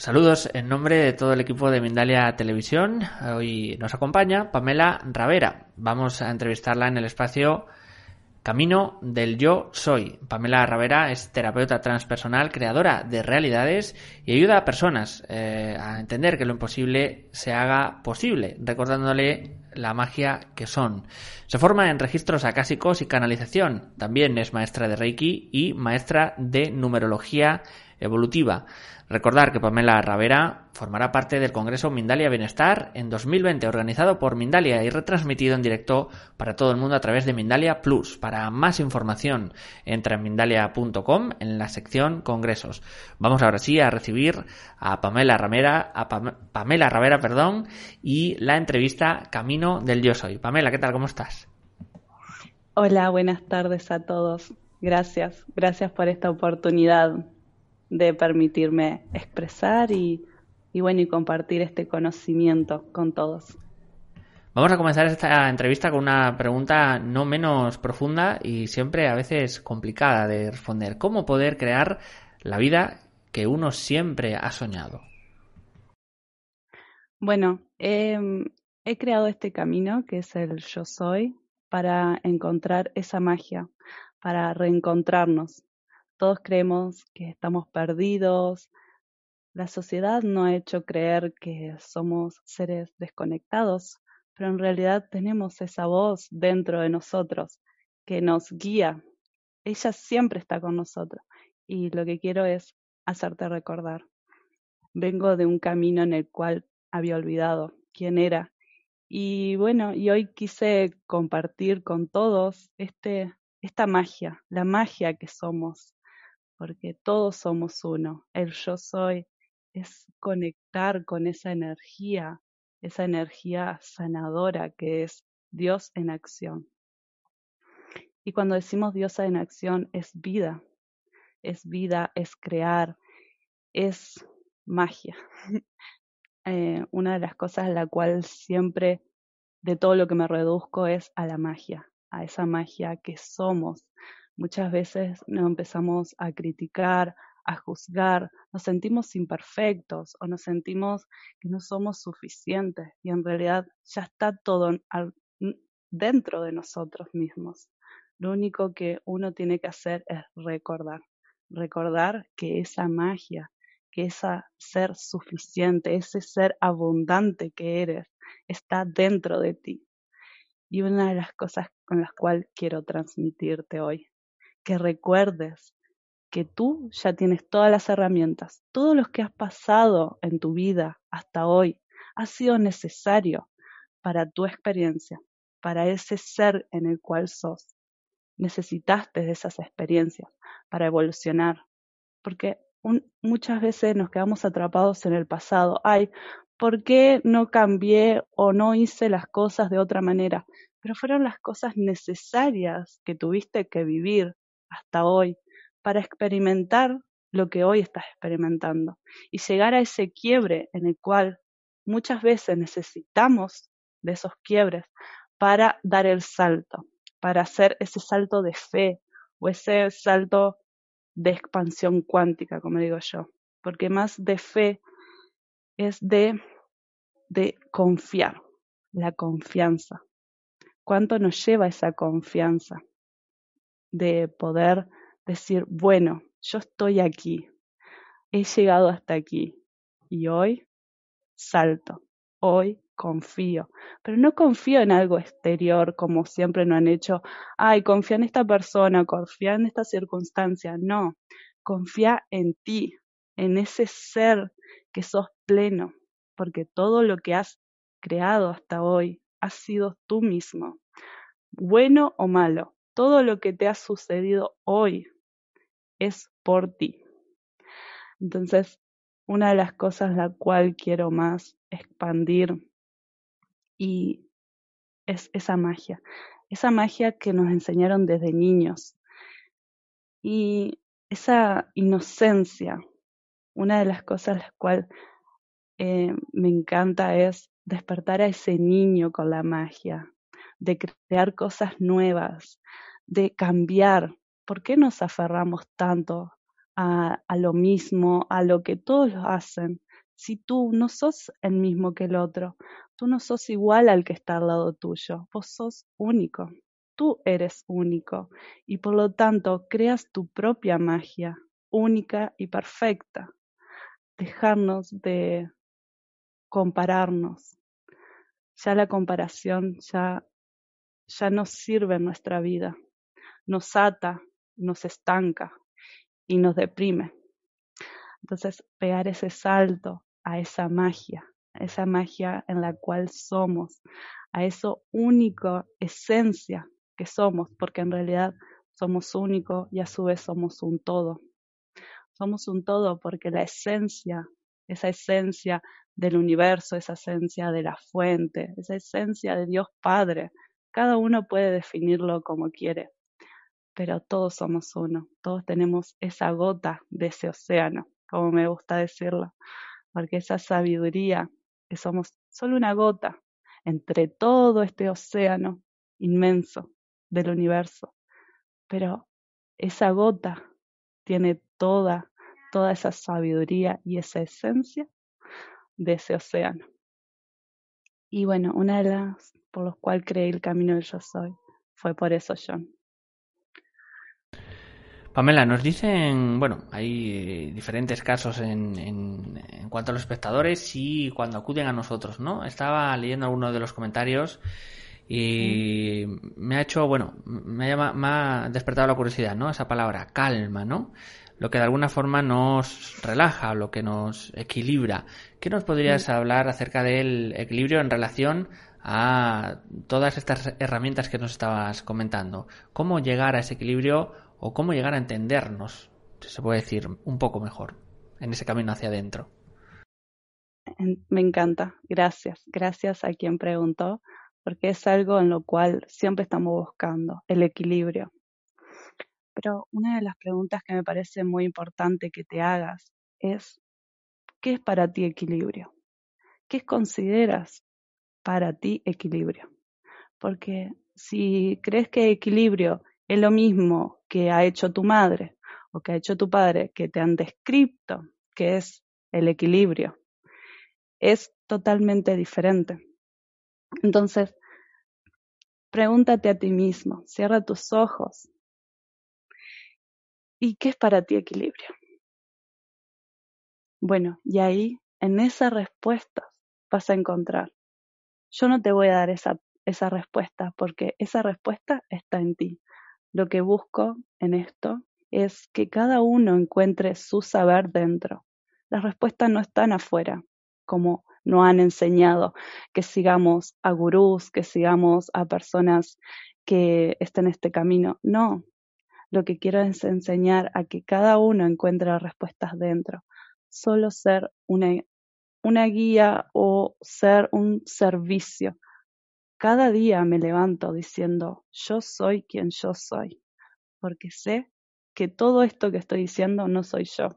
Saludos en nombre de todo el equipo de Mindalia Televisión. Hoy nos acompaña Pamela Ravera. Vamos a entrevistarla en el espacio Camino del Yo Soy. Pamela Ravera es terapeuta transpersonal, creadora de realidades y ayuda a personas eh, a entender que lo imposible se haga posible, recordándole la magia que son. Se forma en registros acásicos y canalización. También es maestra de Reiki y maestra de numerología evolutiva. Recordar que Pamela Ravera formará parte del Congreso Mindalia Bienestar en 2020, organizado por Mindalia y retransmitido en directo para todo el mundo a través de Mindalia Plus. Para más información, entra en mindalia.com en la sección Congresos. Vamos ahora sí a recibir a Pamela Ravera, a Pamela Ravera, perdón, y la entrevista Camino del Yo Soy. Pamela, ¿qué tal? ¿Cómo estás? Hola, buenas tardes a todos. Gracias, gracias por esta oportunidad de permitirme expresar y, bueno, y compartir este conocimiento con todos. Vamos a comenzar esta entrevista con una pregunta no menos profunda y siempre a veces complicada de responder. ¿Cómo poder crear la vida que uno siempre ha soñado? Bueno, he creado este camino que es el yo soy para encontrar esa magia, para reencontrarnos, todos creemos que estamos perdidos. La sociedad no ha hecho creer que somos seres desconectados, pero en realidad tenemos esa voz dentro de nosotros que nos guía. Ella siempre está con nosotros y lo que quiero es hacerte recordar. Vengo de un camino en el cual había olvidado quién era y bueno, y hoy quise compartir con todos este, esta magia, la magia que somos, porque todos somos uno. El yo soy es conectar con esa energía, esa energía sanadora que es Dios en acción. Y cuando decimos Dios en acción es vida, es vida, es crear, es magia. Eh, una de las cosas a la cual siempre de todo lo que me reduzco es a la magia, a esa magia que somos, Muchas veces nos empezamos a criticar, a juzgar, nos sentimos imperfectos o nos sentimos que no somos suficientes y en realidad ya está todo dentro de nosotros mismos. Lo único que uno tiene que hacer es recordar, recordar que esa magia, que ese ser suficiente, ese ser abundante que eres, está dentro de ti. Y una de las cosas con las cuales quiero transmitirte hoy que recuerdes que tú ya tienes todas las herramientas, todo lo que has pasado en tu vida hasta hoy ha sido necesario para tu experiencia, para ese ser en el cual sos. Necesitaste de esas experiencias para evolucionar, porque muchas veces nos quedamos atrapados en el pasado. Ay, ¿por qué no cambié o no hice las cosas de otra manera? Pero fueron las cosas necesarias que tuviste que vivir hasta hoy para experimentar lo que hoy estás experimentando y llegar a ese quiebre en el cual muchas veces necesitamos de esos quiebres para dar el salto, para hacer ese salto de fe o ese salto de expansión cuántica, como digo yo, porque más de fe es de, de confiar, la confianza. ¿Cuánto nos lleva esa confianza? De poder decir, bueno, yo estoy aquí, he llegado hasta aquí y hoy salto, hoy confío, pero no confío en algo exterior como siempre no han hecho, ay, confía en esta persona, confía en esta circunstancia, no, confía en ti, en ese ser que sos pleno, porque todo lo que has creado hasta hoy ha sido tú mismo, bueno o malo, todo lo que te ha sucedido hoy es por ti. Entonces, una de las cosas la cual quiero más expandir y es esa magia, esa magia que nos enseñaron desde niños y esa inocencia. Una de las cosas la cual eh, me encanta es despertar a ese niño con la magia, de crear cosas nuevas, de cambiar. ¿Por qué nos aferramos tanto a, lo mismo, a lo que todos hacen? si tú no sos el mismo que el otro? Tú no sos igual al que está al lado tuyo, vos sos único, tú eres único y por lo tanto creas tu propia magia, única y perfecta. Dejarnos de compararnos. Ya la comparación ya, ya no sirve en nuestra vida, nos ata, nos estanca y nos deprime. Entonces, pegar ese salto a esa magia, a esa magia en la cual somos, a eso único esencia que somos, porque en realidad somos único y a su vez somos un todo. Somos un todo porque la esencia, esa esencia del universo, esa esencia de la fuente, esa esencia de Dios Padre, cada uno puede definirlo como quiere, pero todos somos uno, todos tenemos esa gota de ese océano como me gusta decirlo, porque esa sabiduría, que somos solo una gota entre todo este océano inmenso del universo, pero esa gota tiene toda, toda esa sabiduría y esa esencia de ese océano. Y bueno, una de las por los cuales creí el camino del yo soy fue por eso, John. Pamela, nos dicen, bueno, hay diferentes casos en, en, cuanto a los espectadores y cuando acuden a nosotros, ¿no? Estaba leyendo algunos de los comentarios y me ha hecho, bueno, me, llama, me ha despertado la curiosidad, ¿no? Esa palabra, calma, ¿no? Lo que de alguna forma nos relaja, lo que nos equilibra. ¿Qué nos podrías hablar acerca del equilibrio en relación a todas estas herramientas que nos estabas comentando? ¿Cómo llegar a ese equilibrio o cómo llegar a entendernos, se puede decir, un poco mejor en ese camino hacia adentro. Me encanta, gracias, gracias a quien preguntó, porque es algo en lo cual siempre estamos buscando, el equilibrio. Pero una de las preguntas que me parece muy importante que te hagas es, ¿qué es para ti equilibrio? ¿Qué consideras para ti equilibrio? Porque si crees que equilibrio es lo mismo que ha hecho tu madre o que ha hecho tu padre, que te han descrito que es el equilibrio, es totalmente diferente. Entonces, pregúntate a ti mismo, cierra tus ojos. ¿Y qué es para ti equilibrio? Bueno, y ahí, en esa respuesta, vas a encontrar. Yo no te voy a dar esa, esa respuesta porque esa respuesta está en ti. Lo que busco en esto es que cada uno encuentre su saber dentro. Las respuestas no están afuera, como no han enseñado que sigamos a gurús, que sigamos a personas que estén en este camino. No, lo que quiero es enseñar a que cada uno encuentre las respuestas dentro. Solo ser una guía o ser un servicio cada día me levanto diciendo, yo soy quien yo soy, porque sé que todo esto que estoy diciendo no soy yo,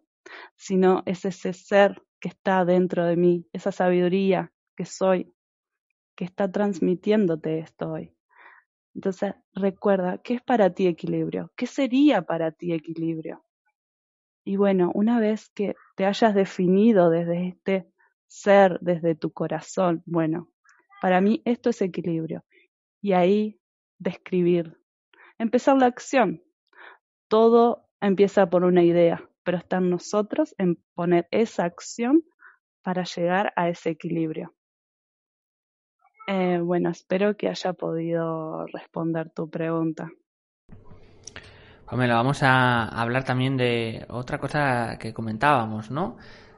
sino es ese ser que está dentro de mí, esa sabiduría que soy, que está transmitiéndote esto hoy. Entonces, recuerda, ¿qué es para ti equilibrio? ¿Qué sería para ti equilibrio? Y bueno, una vez que te hayas definido desde este ser, desde tu corazón, bueno, para mí esto es equilibrio. Y ahí describir. Empezar la acción. Todo empieza por una idea, pero está en nosotros en poner esa acción para llegar a ese equilibrio. Eh, bueno, espero que haya podido responder tu pregunta. Pamela, vamos a hablar también de otra cosa que comentábamos, ¿no?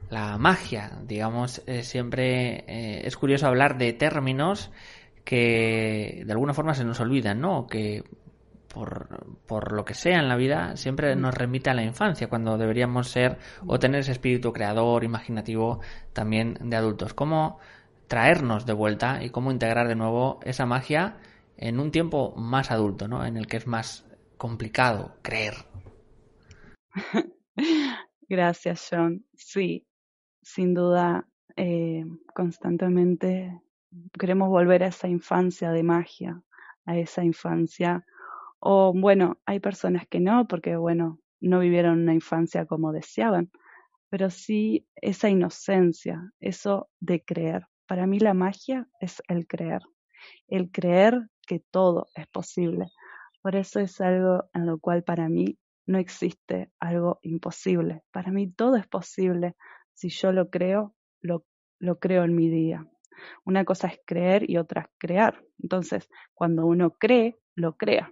La magia, digamos, eh, siempre eh, es curioso hablar de términos que de alguna forma se nos olvidan, ¿no? Que por, por, lo que sea en la vida siempre mm. nos remite a la infancia, cuando deberíamos ser o tener ese espíritu creador, imaginativo también de adultos. ¿Cómo traernos de vuelta y cómo integrar de nuevo esa magia en un tiempo más adulto, ¿no? En el que es más complicado creer. Gracias, John. Sí, sin duda eh, constantemente queremos volver a esa infancia de magia, a esa infancia. O bueno, hay personas que no, porque bueno, no vivieron una infancia como deseaban. pero sí esa inocencia, eso de creer. Para mí la magia es el creer, el creer que todo es posible. Por eso es algo en lo cual para mí no existe algo imposible. Para mí todo es posible. Si yo lo creo, lo, lo creo en mi día. Una cosa es creer y otra es crear. Entonces, cuando uno cree, lo crea.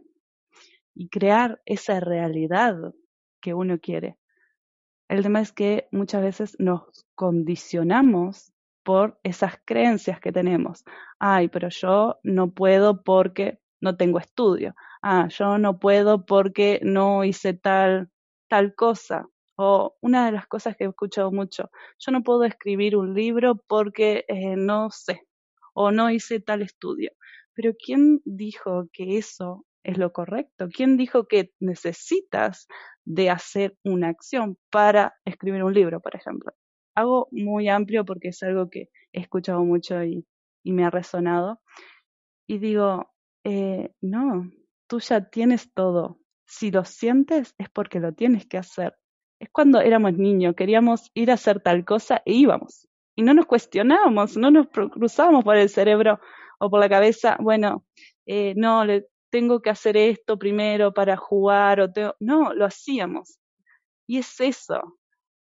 Y crear esa realidad que uno quiere. El tema es que muchas veces nos condicionamos por esas creencias que tenemos. Ay, pero yo no puedo porque no tengo estudio. Ah, yo no puedo porque no hice tal, tal cosa. Una de las cosas que he escuchado mucho, yo no puedo escribir un libro porque eh, no sé o no hice tal estudio. Pero ¿quién dijo que eso es lo correcto? ¿Quién dijo que necesitas de hacer una acción para escribir un libro, por ejemplo? Hago muy amplio porque es algo que he escuchado mucho y, me ha resonado. Y digo, eh, no, tú ya tienes todo. Si lo sientes es porque lo tienes que hacer. Es cuando éramos niños, queríamos ir a hacer tal cosa e íbamos. Y no nos cuestionábamos, no nos cruzábamos por el cerebro o por la cabeza, bueno, eh, no, le tengo que hacer esto primero para jugar o no, lo hacíamos. Y es eso,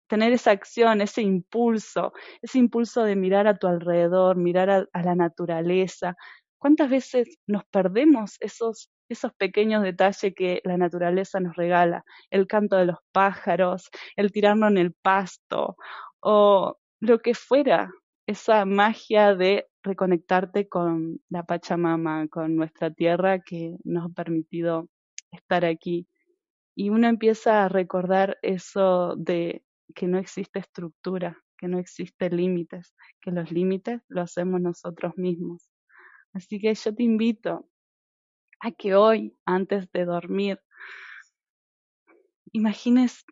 tener esa acción, ese impulso, ese impulso de mirar a tu alrededor, mirar a, la naturaleza. ¿Cuántas veces nos perdemos esos, esos pequeños detalles que la naturaleza nos regala? El canto de los pájaros, el tirarnos en el pasto o lo que fuera, esa magia de reconectarte con la Pachamama, con nuestra tierra que nos ha permitido estar aquí. Y uno empieza a recordar eso de que no existe estructura, que no existe límites, que los límites lo hacemos nosotros mismos. Así que yo te invito a que hoy, antes de dormir, imagines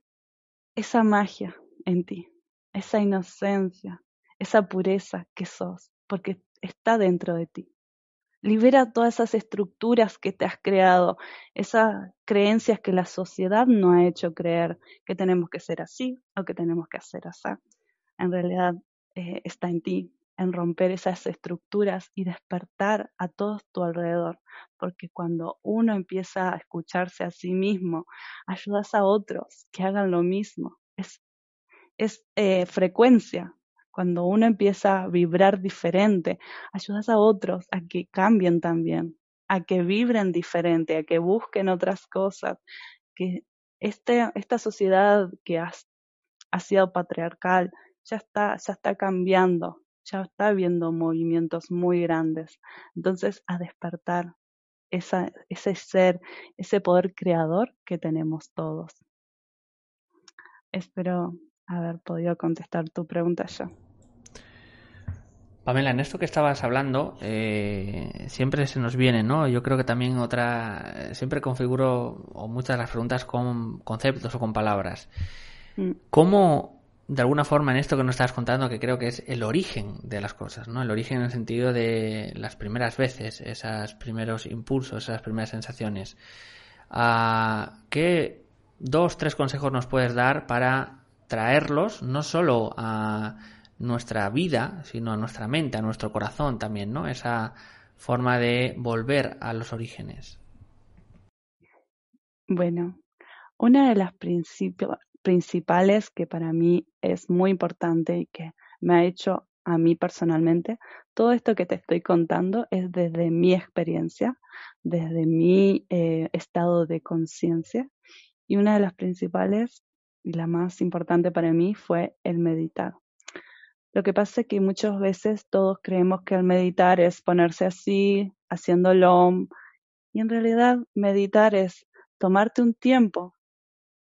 esa magia en ti, esa inocencia, esa pureza que sos, porque está dentro de ti. Libera todas esas estructuras que te has creado, esas creencias que la sociedad no ha hecho creer que tenemos que ser así o que tenemos que hacer así. En realidad eh, está en ti, en romper esas estructuras y despertar a todos tu alrededor, porque cuando uno empieza a escucharse a sí mismo, ayudas a otros que hagan lo mismo. Es, es eh, frecuencia, cuando uno empieza a vibrar diferente, ayudas a otros a que cambien también, a que vibren diferente, a que busquen otras cosas, que este, esta sociedad que ha, ha sido patriarcal ya está, ya está cambiando, ya está habiendo movimientos muy grandes. Entonces, a despertar esa, ese ser, ese poder creador que tenemos todos. Espero haber podido contestar tu pregunta ya. Pamela, en esto que estabas hablando, eh, siempre se nos viene, ¿no? Yo creo que también otra, siempre configuro o muchas de las preguntas con conceptos o con palabras. Mm. ¿Cómo, de alguna forma, en esto que nos estás contando, que creo que es el origen de las cosas, ¿no? El origen en el sentido de las primeras veces, esos primeros impulsos, esas primeras sensaciones. Ah, ¿Qué dos, tres consejos nos puedes dar para traerlos no solo a nuestra vida, sino a nuestra mente, a nuestro corazón también, ¿no? Esa forma de volver a los orígenes. Bueno, una de las principales que para mí es muy importante y que me ha hecho a mí personalmente, todo esto que te estoy contando es desde mi experiencia, desde mi eh, estado de conciencia. Y una de las principales y la más importante para mí fue el meditar. Lo que pasa es que muchas veces todos creemos que el meditar es ponerse así, haciéndolo, y en realidad meditar es tomarte un tiempo,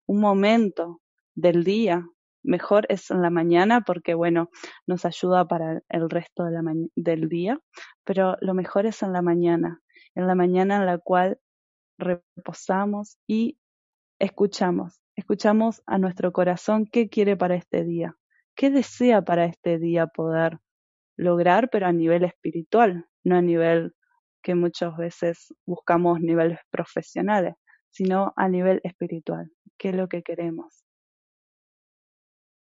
un momento del día. Mejor es en la mañana porque, bueno, nos ayuda para el resto del día, pero lo mejor es en la mañana, en la mañana en la cual reposamos y escuchamos, escuchamos a nuestro corazón qué quiere para este día qué desea para este día poder lograr, pero a nivel espiritual, no a nivel que muchas veces buscamos niveles profesionales, sino a nivel espiritual, qué es lo que queremos.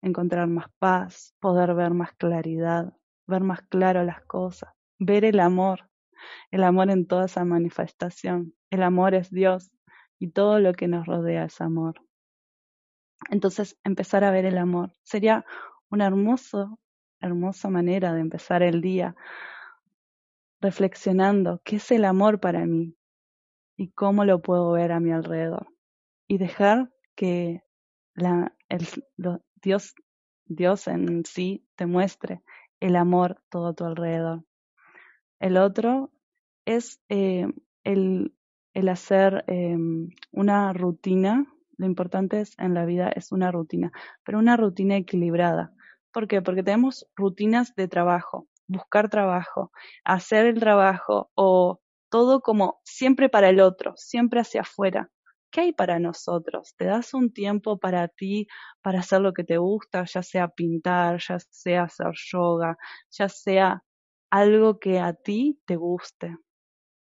Encontrar más paz, poder ver más claridad, ver más claro las cosas, ver el amor, el amor en toda esa manifestación. El amor es Dios y todo lo que nos rodea es amor. Entonces, empezar a ver el amor sería una hermoso, hermosa manera de empezar el día reflexionando qué es el amor para mí y cómo lo puedo ver a mi alrededor. Y dejar que la, Dios, Dios en sí te muestre el amor todo a tu alrededor. El otro es eh, el, hacer eh, una rutina. Lo importante es en la vida es una rutina, pero una rutina equilibrada. ¿Por qué? Porque tenemos rutinas de trabajo, buscar trabajo, hacer el trabajo o todo como siempre para el otro, siempre hacia afuera. ¿Qué hay para nosotros? ¿Te das un tiempo para ti, para hacer lo que te gusta, ya sea pintar, ya sea hacer yoga, ya sea algo que a ti te guste?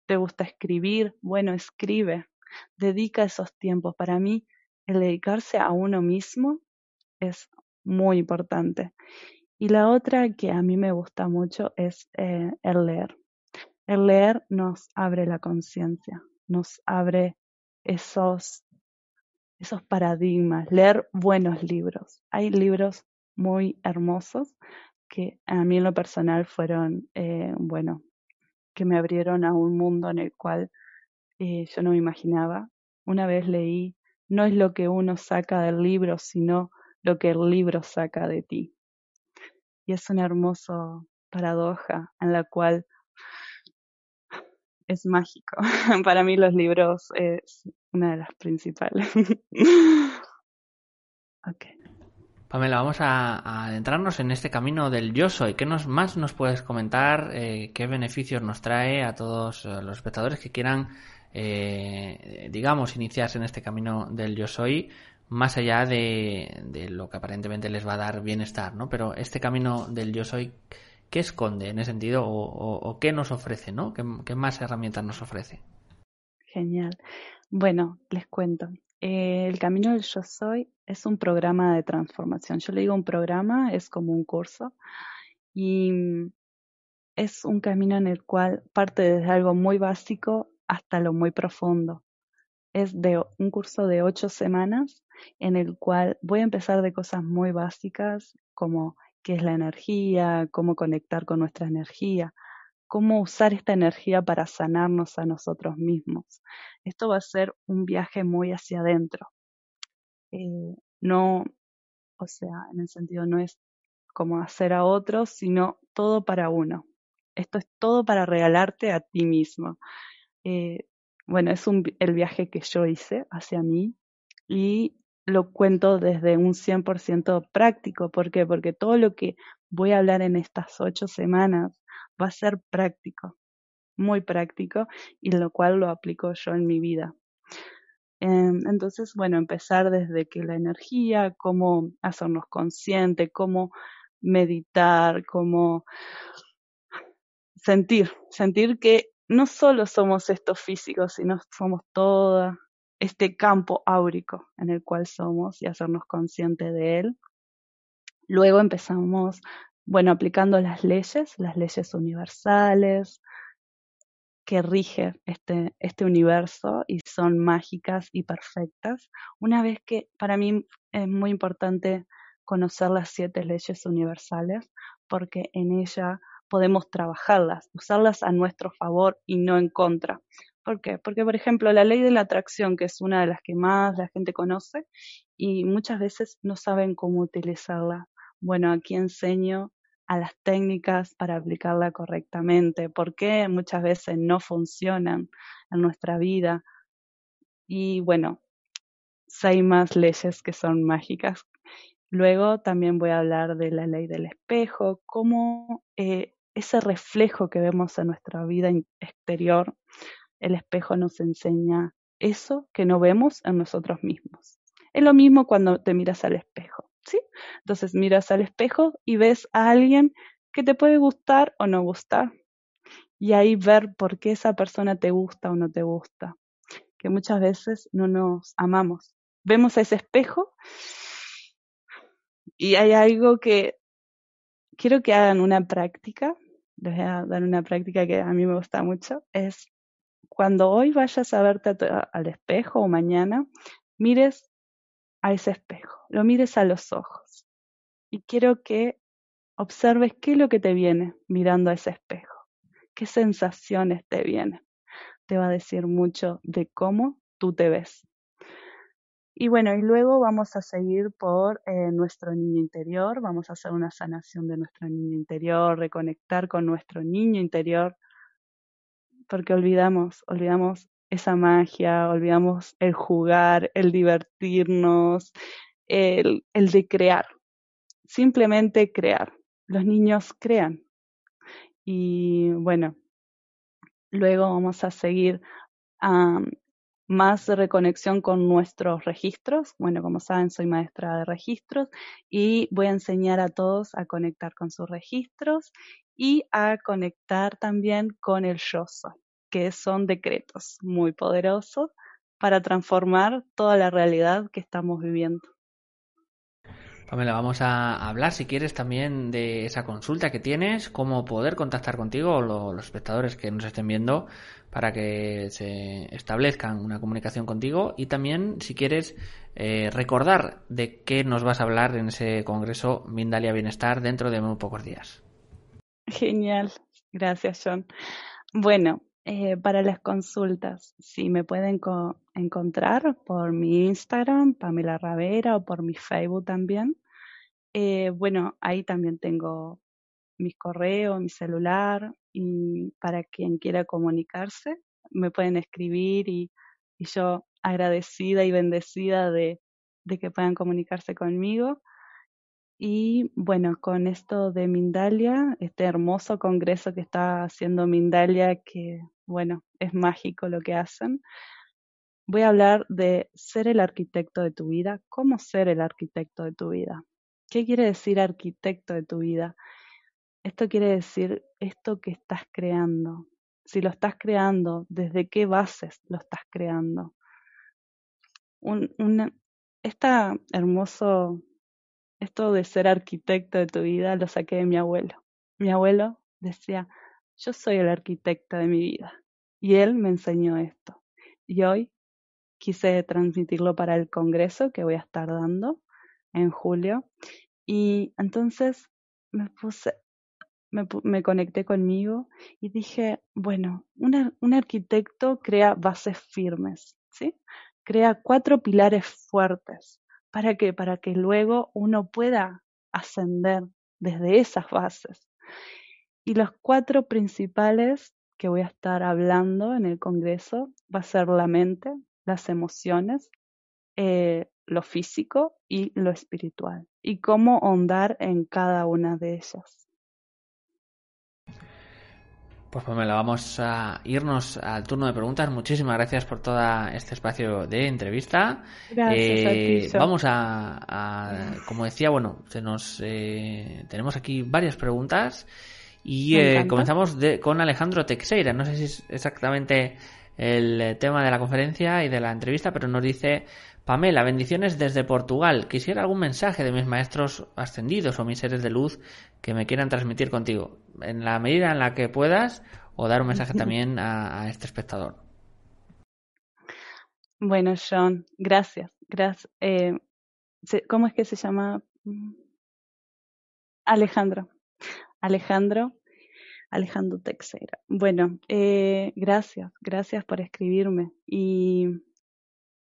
¿Te gusta escribir? Bueno, escribe. Dedica esos tiempos. Para mí, el dedicarse a uno mismo es muy importante. Y la otra que a mí me gusta mucho es eh, el leer. El leer nos abre la conciencia, nos abre esos, esos paradigmas, leer buenos libros. Hay libros muy hermosos que a mí en lo personal fueron, eh, bueno, que me abrieron a un mundo en el cual eh, yo no me imaginaba. Una vez leí, no es lo que uno saca del libro, sino lo que el libro saca de ti. Y es una hermosa paradoja en la cual es mágico. Para mí los libros es una de las principales. okay. Pamela, vamos a, adentrarnos en este camino del yo soy. ¿Qué nos, más nos puedes comentar? Eh, ¿Qué beneficios nos trae a todos eh, los espectadores que quieran, eh, digamos, iniciarse en este camino del yo soy? Más allá de, de, lo que aparentemente les va a dar bienestar, ¿no? Pero este camino del yo soy, ¿qué esconde en ese sentido o, qué nos ofrece, ¿no? ¿Qué, más herramientas nos ofrece? Genial. Bueno, les cuento. Eh, el Camino del Yo Soy es un programa de transformación. Yo le digo un programa, es como un curso. Y es un camino en el cual parte desde algo muy básico hasta lo muy profundo. Es de un curso de ocho semanas en el cual voy a empezar de cosas muy básicas como qué es la energía, cómo conectar con nuestra energía, cómo usar esta energía para sanarnos a nosotros mismos. Esto va a ser un viaje muy hacia adentro. Eh, no, o sea, en el sentido no es como hacer a otros, sino todo para uno. Esto es todo para regalarte a ti mismo. Eh, bueno, es el viaje que yo hice hacia mí y lo cuento desde un 100% práctico. ¿Por qué? Porque todo lo que voy a hablar en estas ocho semanas va a ser práctico, muy práctico, y lo cual lo aplico yo en mi vida. Em, entonces, bueno, empezar desde que la energía, cómo hacernos consciente, cómo meditar, cómo sentir, sentir que no solo somos estos físicos, sino somos toda este campo áurico en el cual somos y hacernos consciente de él. Luego empezamos, bueno, aplicando las leyes, las leyes universales que rigen este, este universo y son mágicas y perfectas. Una vez que para mí es muy importante conocer las siete leyes universales porque en ella podemos trabajarlas, usarlas a nuestro favor y no en contra. ¿Por qué? Porque, por ejemplo, la ley de la atracción, que es una de las que más la gente conoce, y muchas veces no saben cómo utilizarla. Bueno, aquí enseño a las técnicas para aplicarla correctamente, por qué muchas veces no funcionan en nuestra vida. Y bueno, hay más leyes que son mágicas. Luego también voy a hablar de la ley del espejo, cómo eh, ese reflejo que vemos en nuestra vida exterior el espejo nos enseña eso que no vemos en nosotros mismos. Es lo mismo cuando te miras al espejo, ¿sí? Entonces miras al espejo y ves a alguien que te puede gustar o no gustar. Y ahí ver por qué esa persona te gusta o no te gusta. Que muchas veces no nos amamos. Vemos a ese espejo y hay algo que quiero que hagan una práctica, les voy a dar una práctica que a mí me gusta mucho, es cuando hoy vayas a verte al espejo o mañana, mires a ese espejo, lo mires a los ojos y quiero que observes qué es lo que te viene mirando a ese espejo, qué sensaciones te vienen. Te va a decir mucho de cómo tú te ves. Y bueno, y luego vamos a seguir por eh, nuestro niño interior, vamos a hacer una sanación de nuestro niño interior, reconectar con nuestro niño interior, porque olvidamos, olvidamos esa magia, olvidamos el jugar, el divertirnos, el, el de crear, simplemente crear. Los niños crean. Y bueno, luego vamos a seguir más reconexión con nuestros registros. Bueno, como saben, soy maestra de registros y voy a enseñar a todos a conectar con sus registros y a conectar también con el yo soy, que son decretos muy poderosos para transformar toda la realidad que estamos viviendo. Pamela, vamos a hablar, si quieres, también de esa consulta que tienes, cómo poder contactar contigo o los espectadores que nos estén viendo para que se establezcan una comunicación contigo y también, si quieres, eh, recordar de qué nos vas a hablar en ese congreso Mindalia Bienestar dentro de muy pocos días. Genial, gracias John. Bueno, eh, para las consultas, si me pueden encontrar por mi Instagram, Pamela Ravera, o por mi Facebook también. Eh, bueno, ahí también tengo mis correos, mi celular, y para quien quiera comunicarse, me pueden escribir y, yo agradecida y bendecida de que puedan comunicarse conmigo. Y bueno, con esto de Mindalia, este hermoso congreso que está haciendo Mindalia, que bueno, es mágico lo que hacen, voy a hablar de ser el arquitecto de tu vida, cómo ser el arquitecto de tu vida. ¿Qué quiere decir arquitecto de tu vida? Esto quiere decir esto que estás creando. Si lo estás creando, ¿desde qué bases lo estás creando? Un, esta hermoso esto de ser arquitecto de tu vida lo saqué de mi abuelo. Mi abuelo decía, yo soy el arquitecto de mi vida. Y él me enseñó esto. Y hoy quise transmitirlo para el congreso que voy a estar dando en julio. Y entonces me puse, me, conecté conmigo y dije, bueno, un arquitecto crea bases firmes, ¿sí? Crea cuatro pilares fuertes ¿Para qué? Para que luego uno pueda ascender desde esas bases. Y los cuatro principales que voy a estar hablando en el Congreso va a ser la mente, las emociones, eh, lo físico y lo espiritual. Y cómo ahondar en cada una de ellas. Pues Pamela, vamos a irnos al turno de preguntas. Muchísimas gracias por todo este espacio de entrevista. Gracias eh, Vamos a, como decía, bueno, se nos eh, tenemos aquí varias preguntas y eh, comenzamos con Alejandro Teixeira. No sé si es exactamente el tema de la conferencia y de la entrevista, pero nos dice Pamela, bendiciones desde Portugal. Quisiera algún mensaje de mis maestros ascendidos o mis seres de luz que me quieran transmitir contigo, en la medida en la que puedas, o dar un mensaje también a, este espectador. Bueno, John, gracias. gracias. Eh, ¿Cómo es que se llama? Alejandro. Alejandro. Alejandro Texeira. Bueno, eh, gracias, gracias por escribirme. Y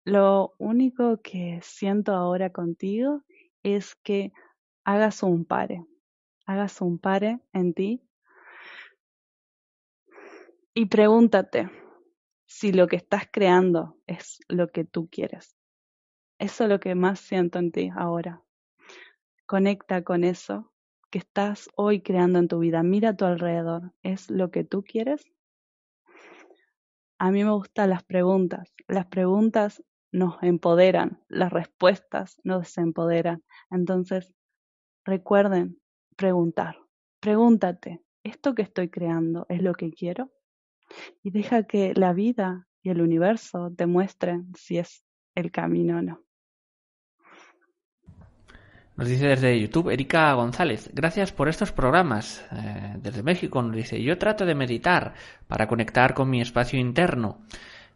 lo único que siento ahora contigo es que hagas un pare, hagas un pare en ti y pregúntate si lo que estás creando es lo que tú quieres. Eso es lo que más siento en ti ahora. Conecta con eso que estás hoy creando en tu vida. Mira a tu alrededor. ¿Es lo que tú quieres? A mí me gustan las preguntas. Las preguntas nos empoderan, las respuestas nos empoderan. Entonces, recuerden preguntar. Pregúntate, ¿esto que estoy creando es lo que quiero? Y deja que la vida y el universo te muestren si es el camino o no. Nos dice desde YouTube Erika González, gracias por estos programas. Eh, desde México nos dice, yo trato de meditar para conectar con mi espacio interno,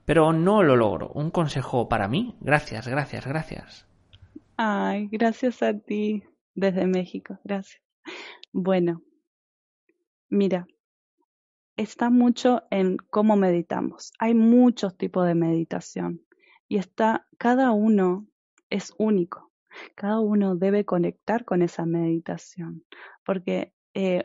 pero no lo logro. ¿Un consejo para mí? Gracias, gracias, gracias. Ay, gracias a ti desde México, gracias. Bueno, mira, está mucho en cómo meditamos. Hay muchos tipos de meditación y está, cada uno es único. Cada uno debe conectar con esa meditación, porque eh,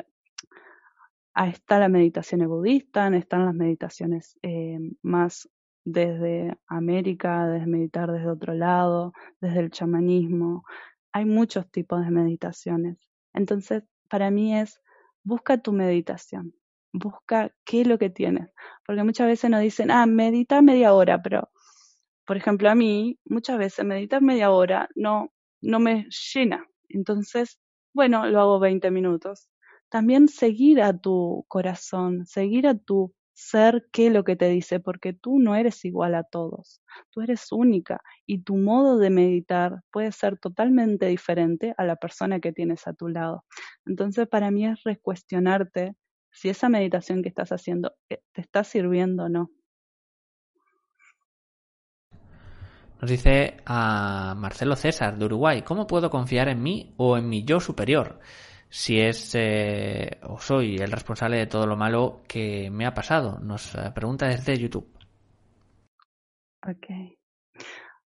está la meditación budista, están las meditaciones eh, más desde América, desde meditar desde otro lado, desde el chamanismo. Hay muchos tipos de meditaciones. Entonces, para mí es, busca tu meditación, busca qué es lo que tienes. Porque muchas veces nos dicen, ah, medita media hora, pero, por ejemplo, a mí, muchas veces meditar media hora no, no me llena. Entonces, bueno, lo hago 20 minutos. También seguir a tu corazón, seguir a tu ser qué es lo que te dice, porque tú no eres igual a todos, tú eres única y tu modo de meditar puede ser totalmente diferente a la persona que tienes a tu lado. Entonces, para mí es recuestionarte si esa meditación que estás haciendo eh, te está sirviendo o no. Nos dice a Marcelo César de Uruguay, ¿cómo puedo confiar en mí o en mi yo superior? Si es eh, o soy el responsable de todo lo malo que me ha pasado. Nos eh, pregunta desde YouTube. Ok.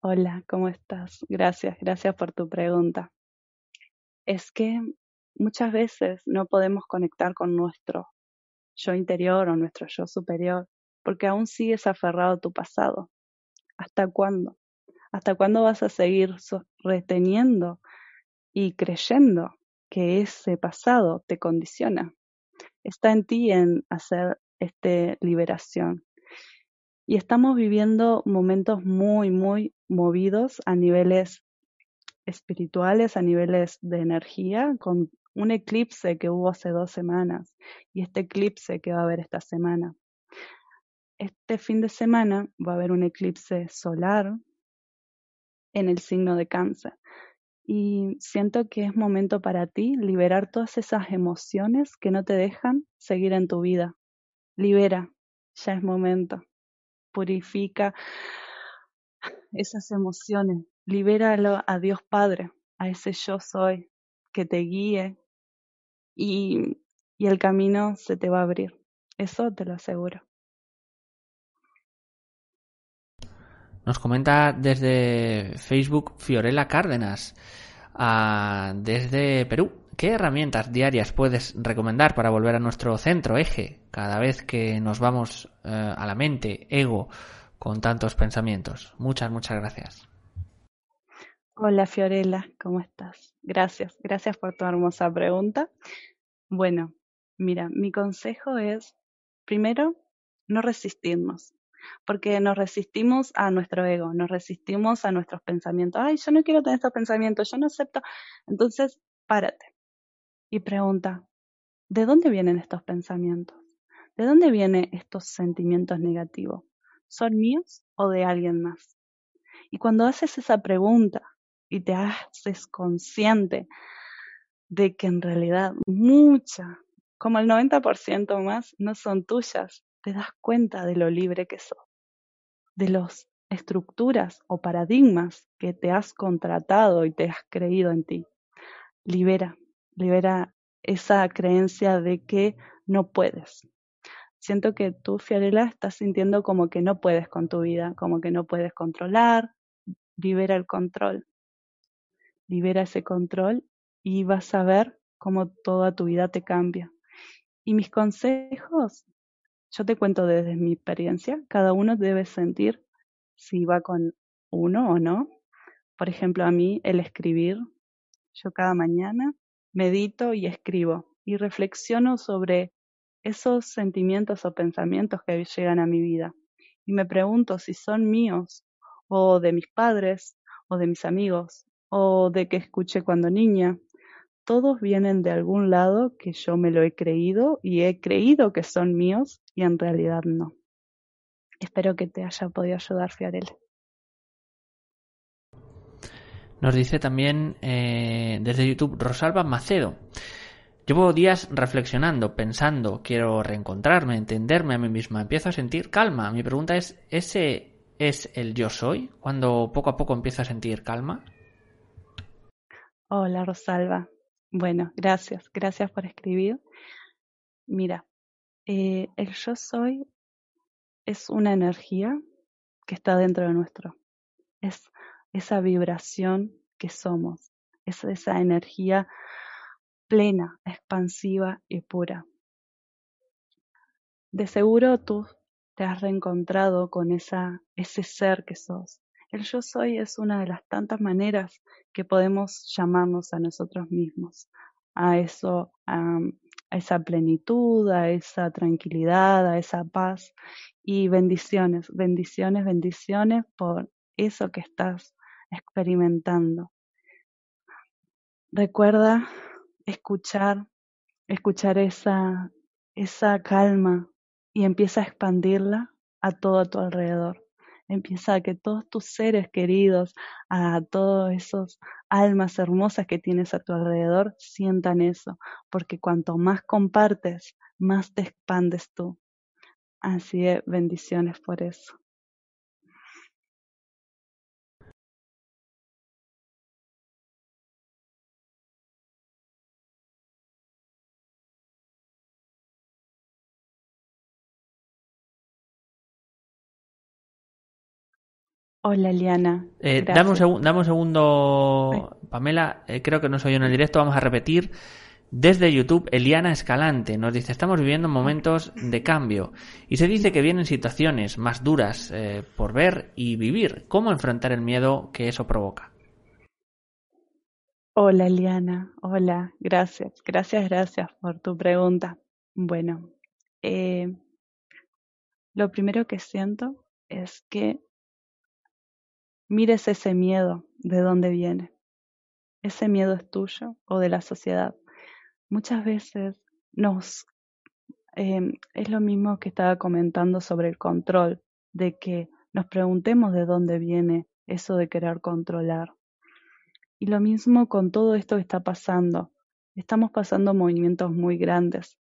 Hola, ¿cómo estás? Gracias, gracias por tu pregunta. Es que muchas veces no podemos conectar con nuestro yo interior o nuestro yo superior porque aún sigues aferrado a tu pasado. ¿Hasta cuándo? ¿Hasta cuándo vas a seguir reteniendo y creyendo que ese pasado te condiciona? Está en ti en hacer esta liberación. Y estamos viviendo momentos muy, muy movidos a niveles espirituales, a niveles de energía, con un eclipse que hubo hace dos semanas y este eclipse que va a haber esta semana. Este fin de semana va a haber un eclipse solar en el signo de cáncer. Y siento que es momento para ti liberar todas esas emociones que no te dejan seguir en tu vida. Libera, ya es momento. Purifica esas emociones. Libéralo a Dios Padre, a ese yo soy, que te guíe y, y el camino se te va a abrir. Eso te lo aseguro. Nos comenta desde Facebook Fiorella Cárdenas, ah, desde Perú. ¿Qué herramientas diarias puedes recomendar para volver a nuestro centro, eje, cada vez que nos vamos eh, a la mente, ego, con tantos pensamientos? Muchas, muchas gracias. Hola Fiorella, ¿cómo estás? Gracias, gracias por tu hermosa pregunta. Bueno, mira, mi consejo es, primero, no resistirnos porque nos resistimos a nuestro ego, nos resistimos a nuestros pensamientos. Ay, yo no quiero tener estos pensamientos, yo no acepto. Entonces, párate y pregunta, ¿de dónde vienen estos pensamientos? ¿De dónde vienen estos sentimientos negativos? ¿Son míos o de alguien más? Y cuando haces esa pregunta y te haces consciente de que en realidad mucha, como el 90% más, no son tuyas, te das cuenta de lo libre que sos, de las estructuras o paradigmas que te has contratado y te has creído en ti. Libera, libera esa creencia de que no puedes. Siento que tú, Fiorella, estás sintiendo como que no puedes con tu vida, como que no puedes controlar. Libera el control. Libera ese control y vas a ver cómo toda tu vida te cambia. Y mis consejos yo te cuento desde mi experiencia, cada uno debe sentir si va con uno o no. Por ejemplo, a mí el escribir, yo cada mañana medito y escribo y reflexiono sobre esos sentimientos o pensamientos que llegan a mi vida. Y me pregunto si son míos o de mis padres o de mis amigos o de que escuché cuando niña todos vienen de algún lado que yo me lo he creído y he creído que son míos y en realidad no. Espero que te haya podido ayudar, Fiorella. Nos dice también eh, desde YouTube Rosalba Macedo. Llevo días reflexionando, pensando, quiero reencontrarme, entenderme a mí misma, empiezo a sentir calma. Mi pregunta es, ¿ese es el yo soy cuando poco a poco empiezo a sentir calma? Hola Rosalba. Bueno, gracias, gracias por escribir. Mira, eh, el yo soy es una energía que está dentro de nuestro. Es esa vibración que somos, es esa energía plena, expansiva y pura. De seguro tú te has reencontrado con esa, ese ser que sos. El yo soy es una de las tantas maneras que podemos llamarnos a nosotros mismos, a eso, a, esa plenitud, a esa tranquilidad, a esa paz y bendiciones, bendiciones, bendiciones por eso que estás experimentando. Recuerda escuchar, escuchar esa, esa calma y empieza a expandirla a todo a tu alrededor. Empieza a que todos tus seres queridos, a todos esos almas hermosas que tienes a tu alrededor, sientan eso, porque cuanto más compartes, más te expandes tú. Así es, bendiciones por eso. Hola, Liana. Eh, dame, un dame, un segundo, Pamela. Eh, creo que no soy yo en el directo. Vamos a repetir. Desde YouTube, Eliana Escalante nos dice, estamos viviendo momentos de cambio y se dice que vienen situaciones más duras eh, por ver y vivir. ¿Cómo enfrentar el miedo que eso provoca? Hola, Eliana. Hola, gracias. Gracias, gracias por tu pregunta. Bueno, eh, lo primero que siento es que mires ese miedo de dónde viene. Ese miedo es tuyo o de la sociedad. Muchas veces nos em, es lo mismo que estaba comentando sobre el control, de que nos preguntemos de dónde viene eso de querer controlar. Y lo mismo con todo esto que está pasando. Estamos pasando movimientos muy grandes.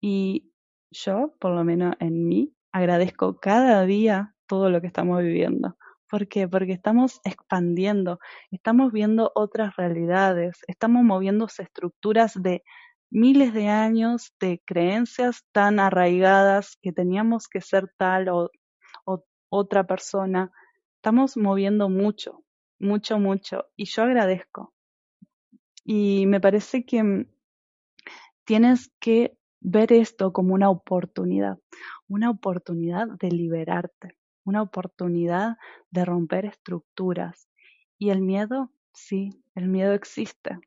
Y yo, por lo menos en mí, agradezco cada día todo lo que estamos viviendo. ¿Por qué? Porque estamos expandiendo, estamos viendo otras realidades, estamos moviendo estructuras de miles de años de creencias tan arraigadas que teníamos que ser tal o, otra persona. Estamos moviendo mucho, mucho, mucho. Y yo agradezco. Y me parece que tienes que ver esto como una oportunidad, una oportunidad de liberarte una oportunidad de romper estructuras. Y el miedo, sí, el miedo existe,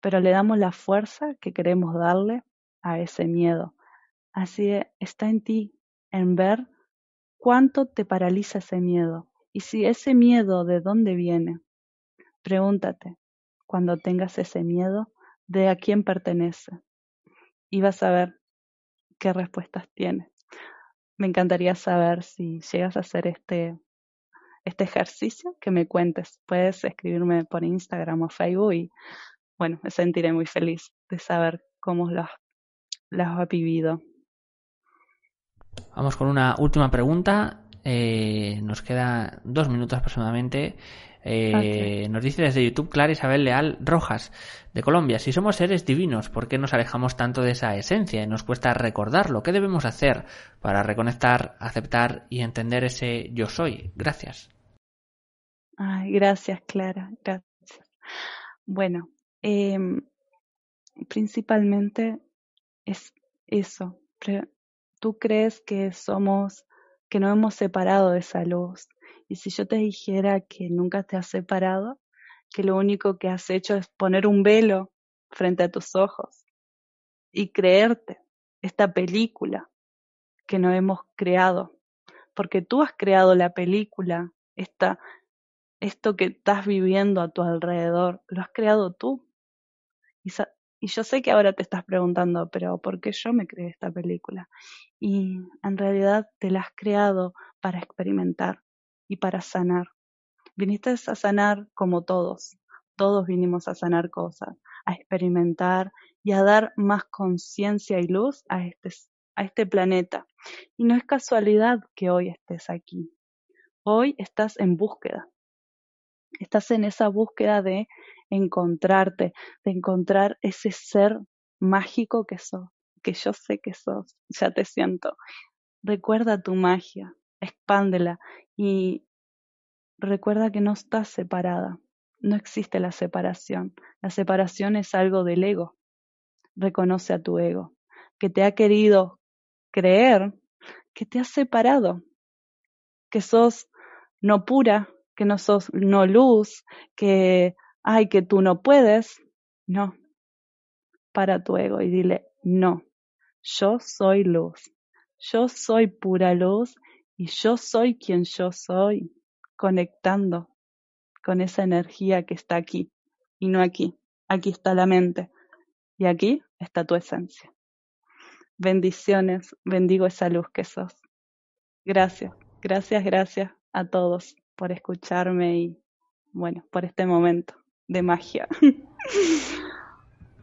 pero le damos la fuerza que queremos darle a ese miedo. Así está en ti, en ver cuánto te paraliza ese miedo. Y si ese miedo de dónde viene, pregúntate, cuando tengas ese miedo, de a quién pertenece. Y vas a ver qué respuestas tiene me encantaría saber si llegas a hacer este, este ejercicio, que me cuentes. Puedes escribirme por Instagram o Facebook y bueno, me sentiré muy feliz de saber cómo las has vivido. Vamos con una última pregunta. Eh, nos queda dos minutos aproximadamente. Eh, nos dice desde YouTube Clara Isabel Leal Rojas, de Colombia, si somos seres divinos, ¿por qué nos alejamos tanto de esa esencia y nos cuesta recordarlo? ¿Qué debemos hacer para reconectar, aceptar y entender ese yo soy? Gracias. Ay, gracias, Clara, gracias. Bueno, em, principalmente es eso. Tú crees que somos, que no hemos separado de esa luz, y si yo te dijera que nunca te has separado, que lo único que has hecho es poner un velo frente a tus ojos y creerte esta película que no hemos creado, porque tú has creado la película, esta, esto que estás viviendo a tu alrededor, lo has creado tú. Y, y yo sé que ahora te estás preguntando, pero ¿por qué yo me creé esta película? Y en realidad te la has creado para experimentar, y para sanar. Viniste a sanar como todos. Todos vinimos a sanar cosas, a experimentar y a dar más conciencia y luz a este, a este planeta. Y no es casualidad que hoy estés aquí. Hoy estás en búsqueda. Estás en esa búsqueda de encontrarte, de encontrar ese ser mágico que sos, que yo sé que sos, ya te siento. Recuerda tu magia, expándela y recuerda que no estás separada. No existe la separación. La separación es algo del ego. Reconoce a tu ego, que te ha querido creer que te has separado, que sos no pura, que no sos no luz, que, ay, que tú no puedes. No. Para tu ego y dile, no, yo soy luz, yo soy pura luz y yo soy quien yo soy, conectando con esa energía que está aquí y no aquí. Aquí está la mente y aquí está tu esencia. Bendiciones, bendigo esa luz que sos. Gracias, gracias, gracias a todos por escucharme y, bueno, por este momento de magia.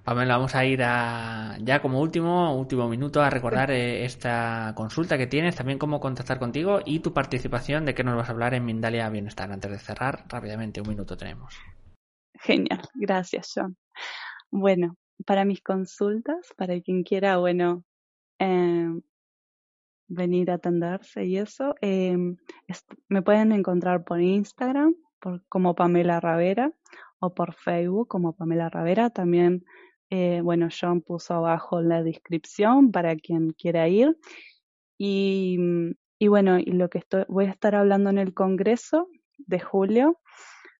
Pamela, vamos a ir a, ya como último, último minuto a recordar eh, esta consulta que tienes, también cómo contactar contigo y tu participación de qué nos vas a hablar en Mindalia Bienestar. Antes de cerrar, rápidamente, un minuto tenemos. Genial, gracias John. Bueno, para mis consultas, para quien quiera, bueno, Em, venir a atenderse y eso. Em, me pueden encontrar por Instagram por, como Pamela Ravera o por Facebook como Pamela Ravera. También, eh, bueno, John puso abajo la descripción para quien quiera ir. Y, bueno, lo que estoy, voy a estar hablando en el Congreso de julio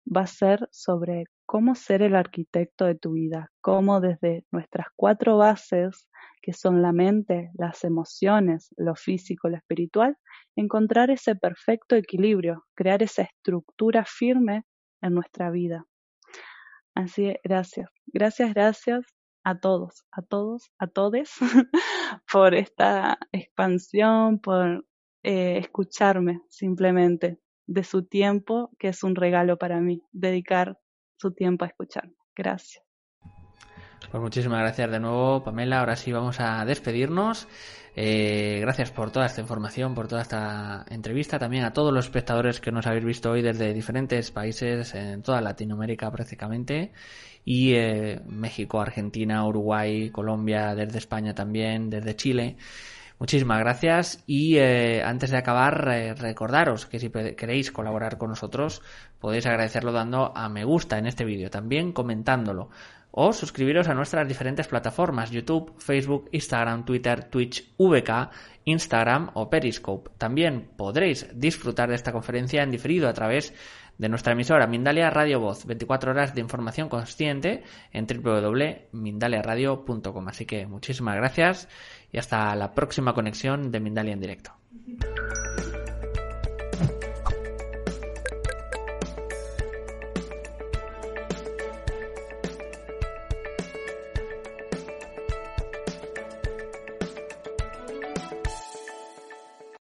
va a ser sobre cómo ser el arquitecto de tu vida, cómo desde nuestras cuatro bases que son la mente, las emociones, lo físico, lo espiritual, encontrar ese perfecto equilibrio, crear esa estructura firme en nuestra vida. Así, gracias, gracias, gracias a todos, a todos, a todes por esta expansión, por eh, escucharme simplemente de su tiempo, que es un regalo para mí, dedicar su tiempo a escucharme. Gracias. Pues muchísimas gracias de nuevo, Pamela. Ahora sí vamos a despedirnos. Eh, gracias por toda esta información, por toda esta entrevista. También a todos los espectadores que nos habéis visto hoy desde diferentes países, en toda Latinoamérica prácticamente. Y eh, México, Argentina, Uruguay, Colombia, desde España también, desde Chile. Muchísimas gracias y eh, antes de acabar recordaros que si queréis colaborar con nosotros podéis agradecerlo dando a me gusta en este vídeo, también comentándolo o suscribiros a nuestras diferentes plataformas YouTube, Facebook, Instagram, Twitter, Twitch, VK, Instagram o Periscope. También podréis disfrutar de esta conferencia en diferido a través de nuestra emisora Mindalia Radio Voz, 24 horas de información consciente en www.mindaliaradio.com. Así que muchísimas gracias y hasta la próxima conexión de Mindalia en directo.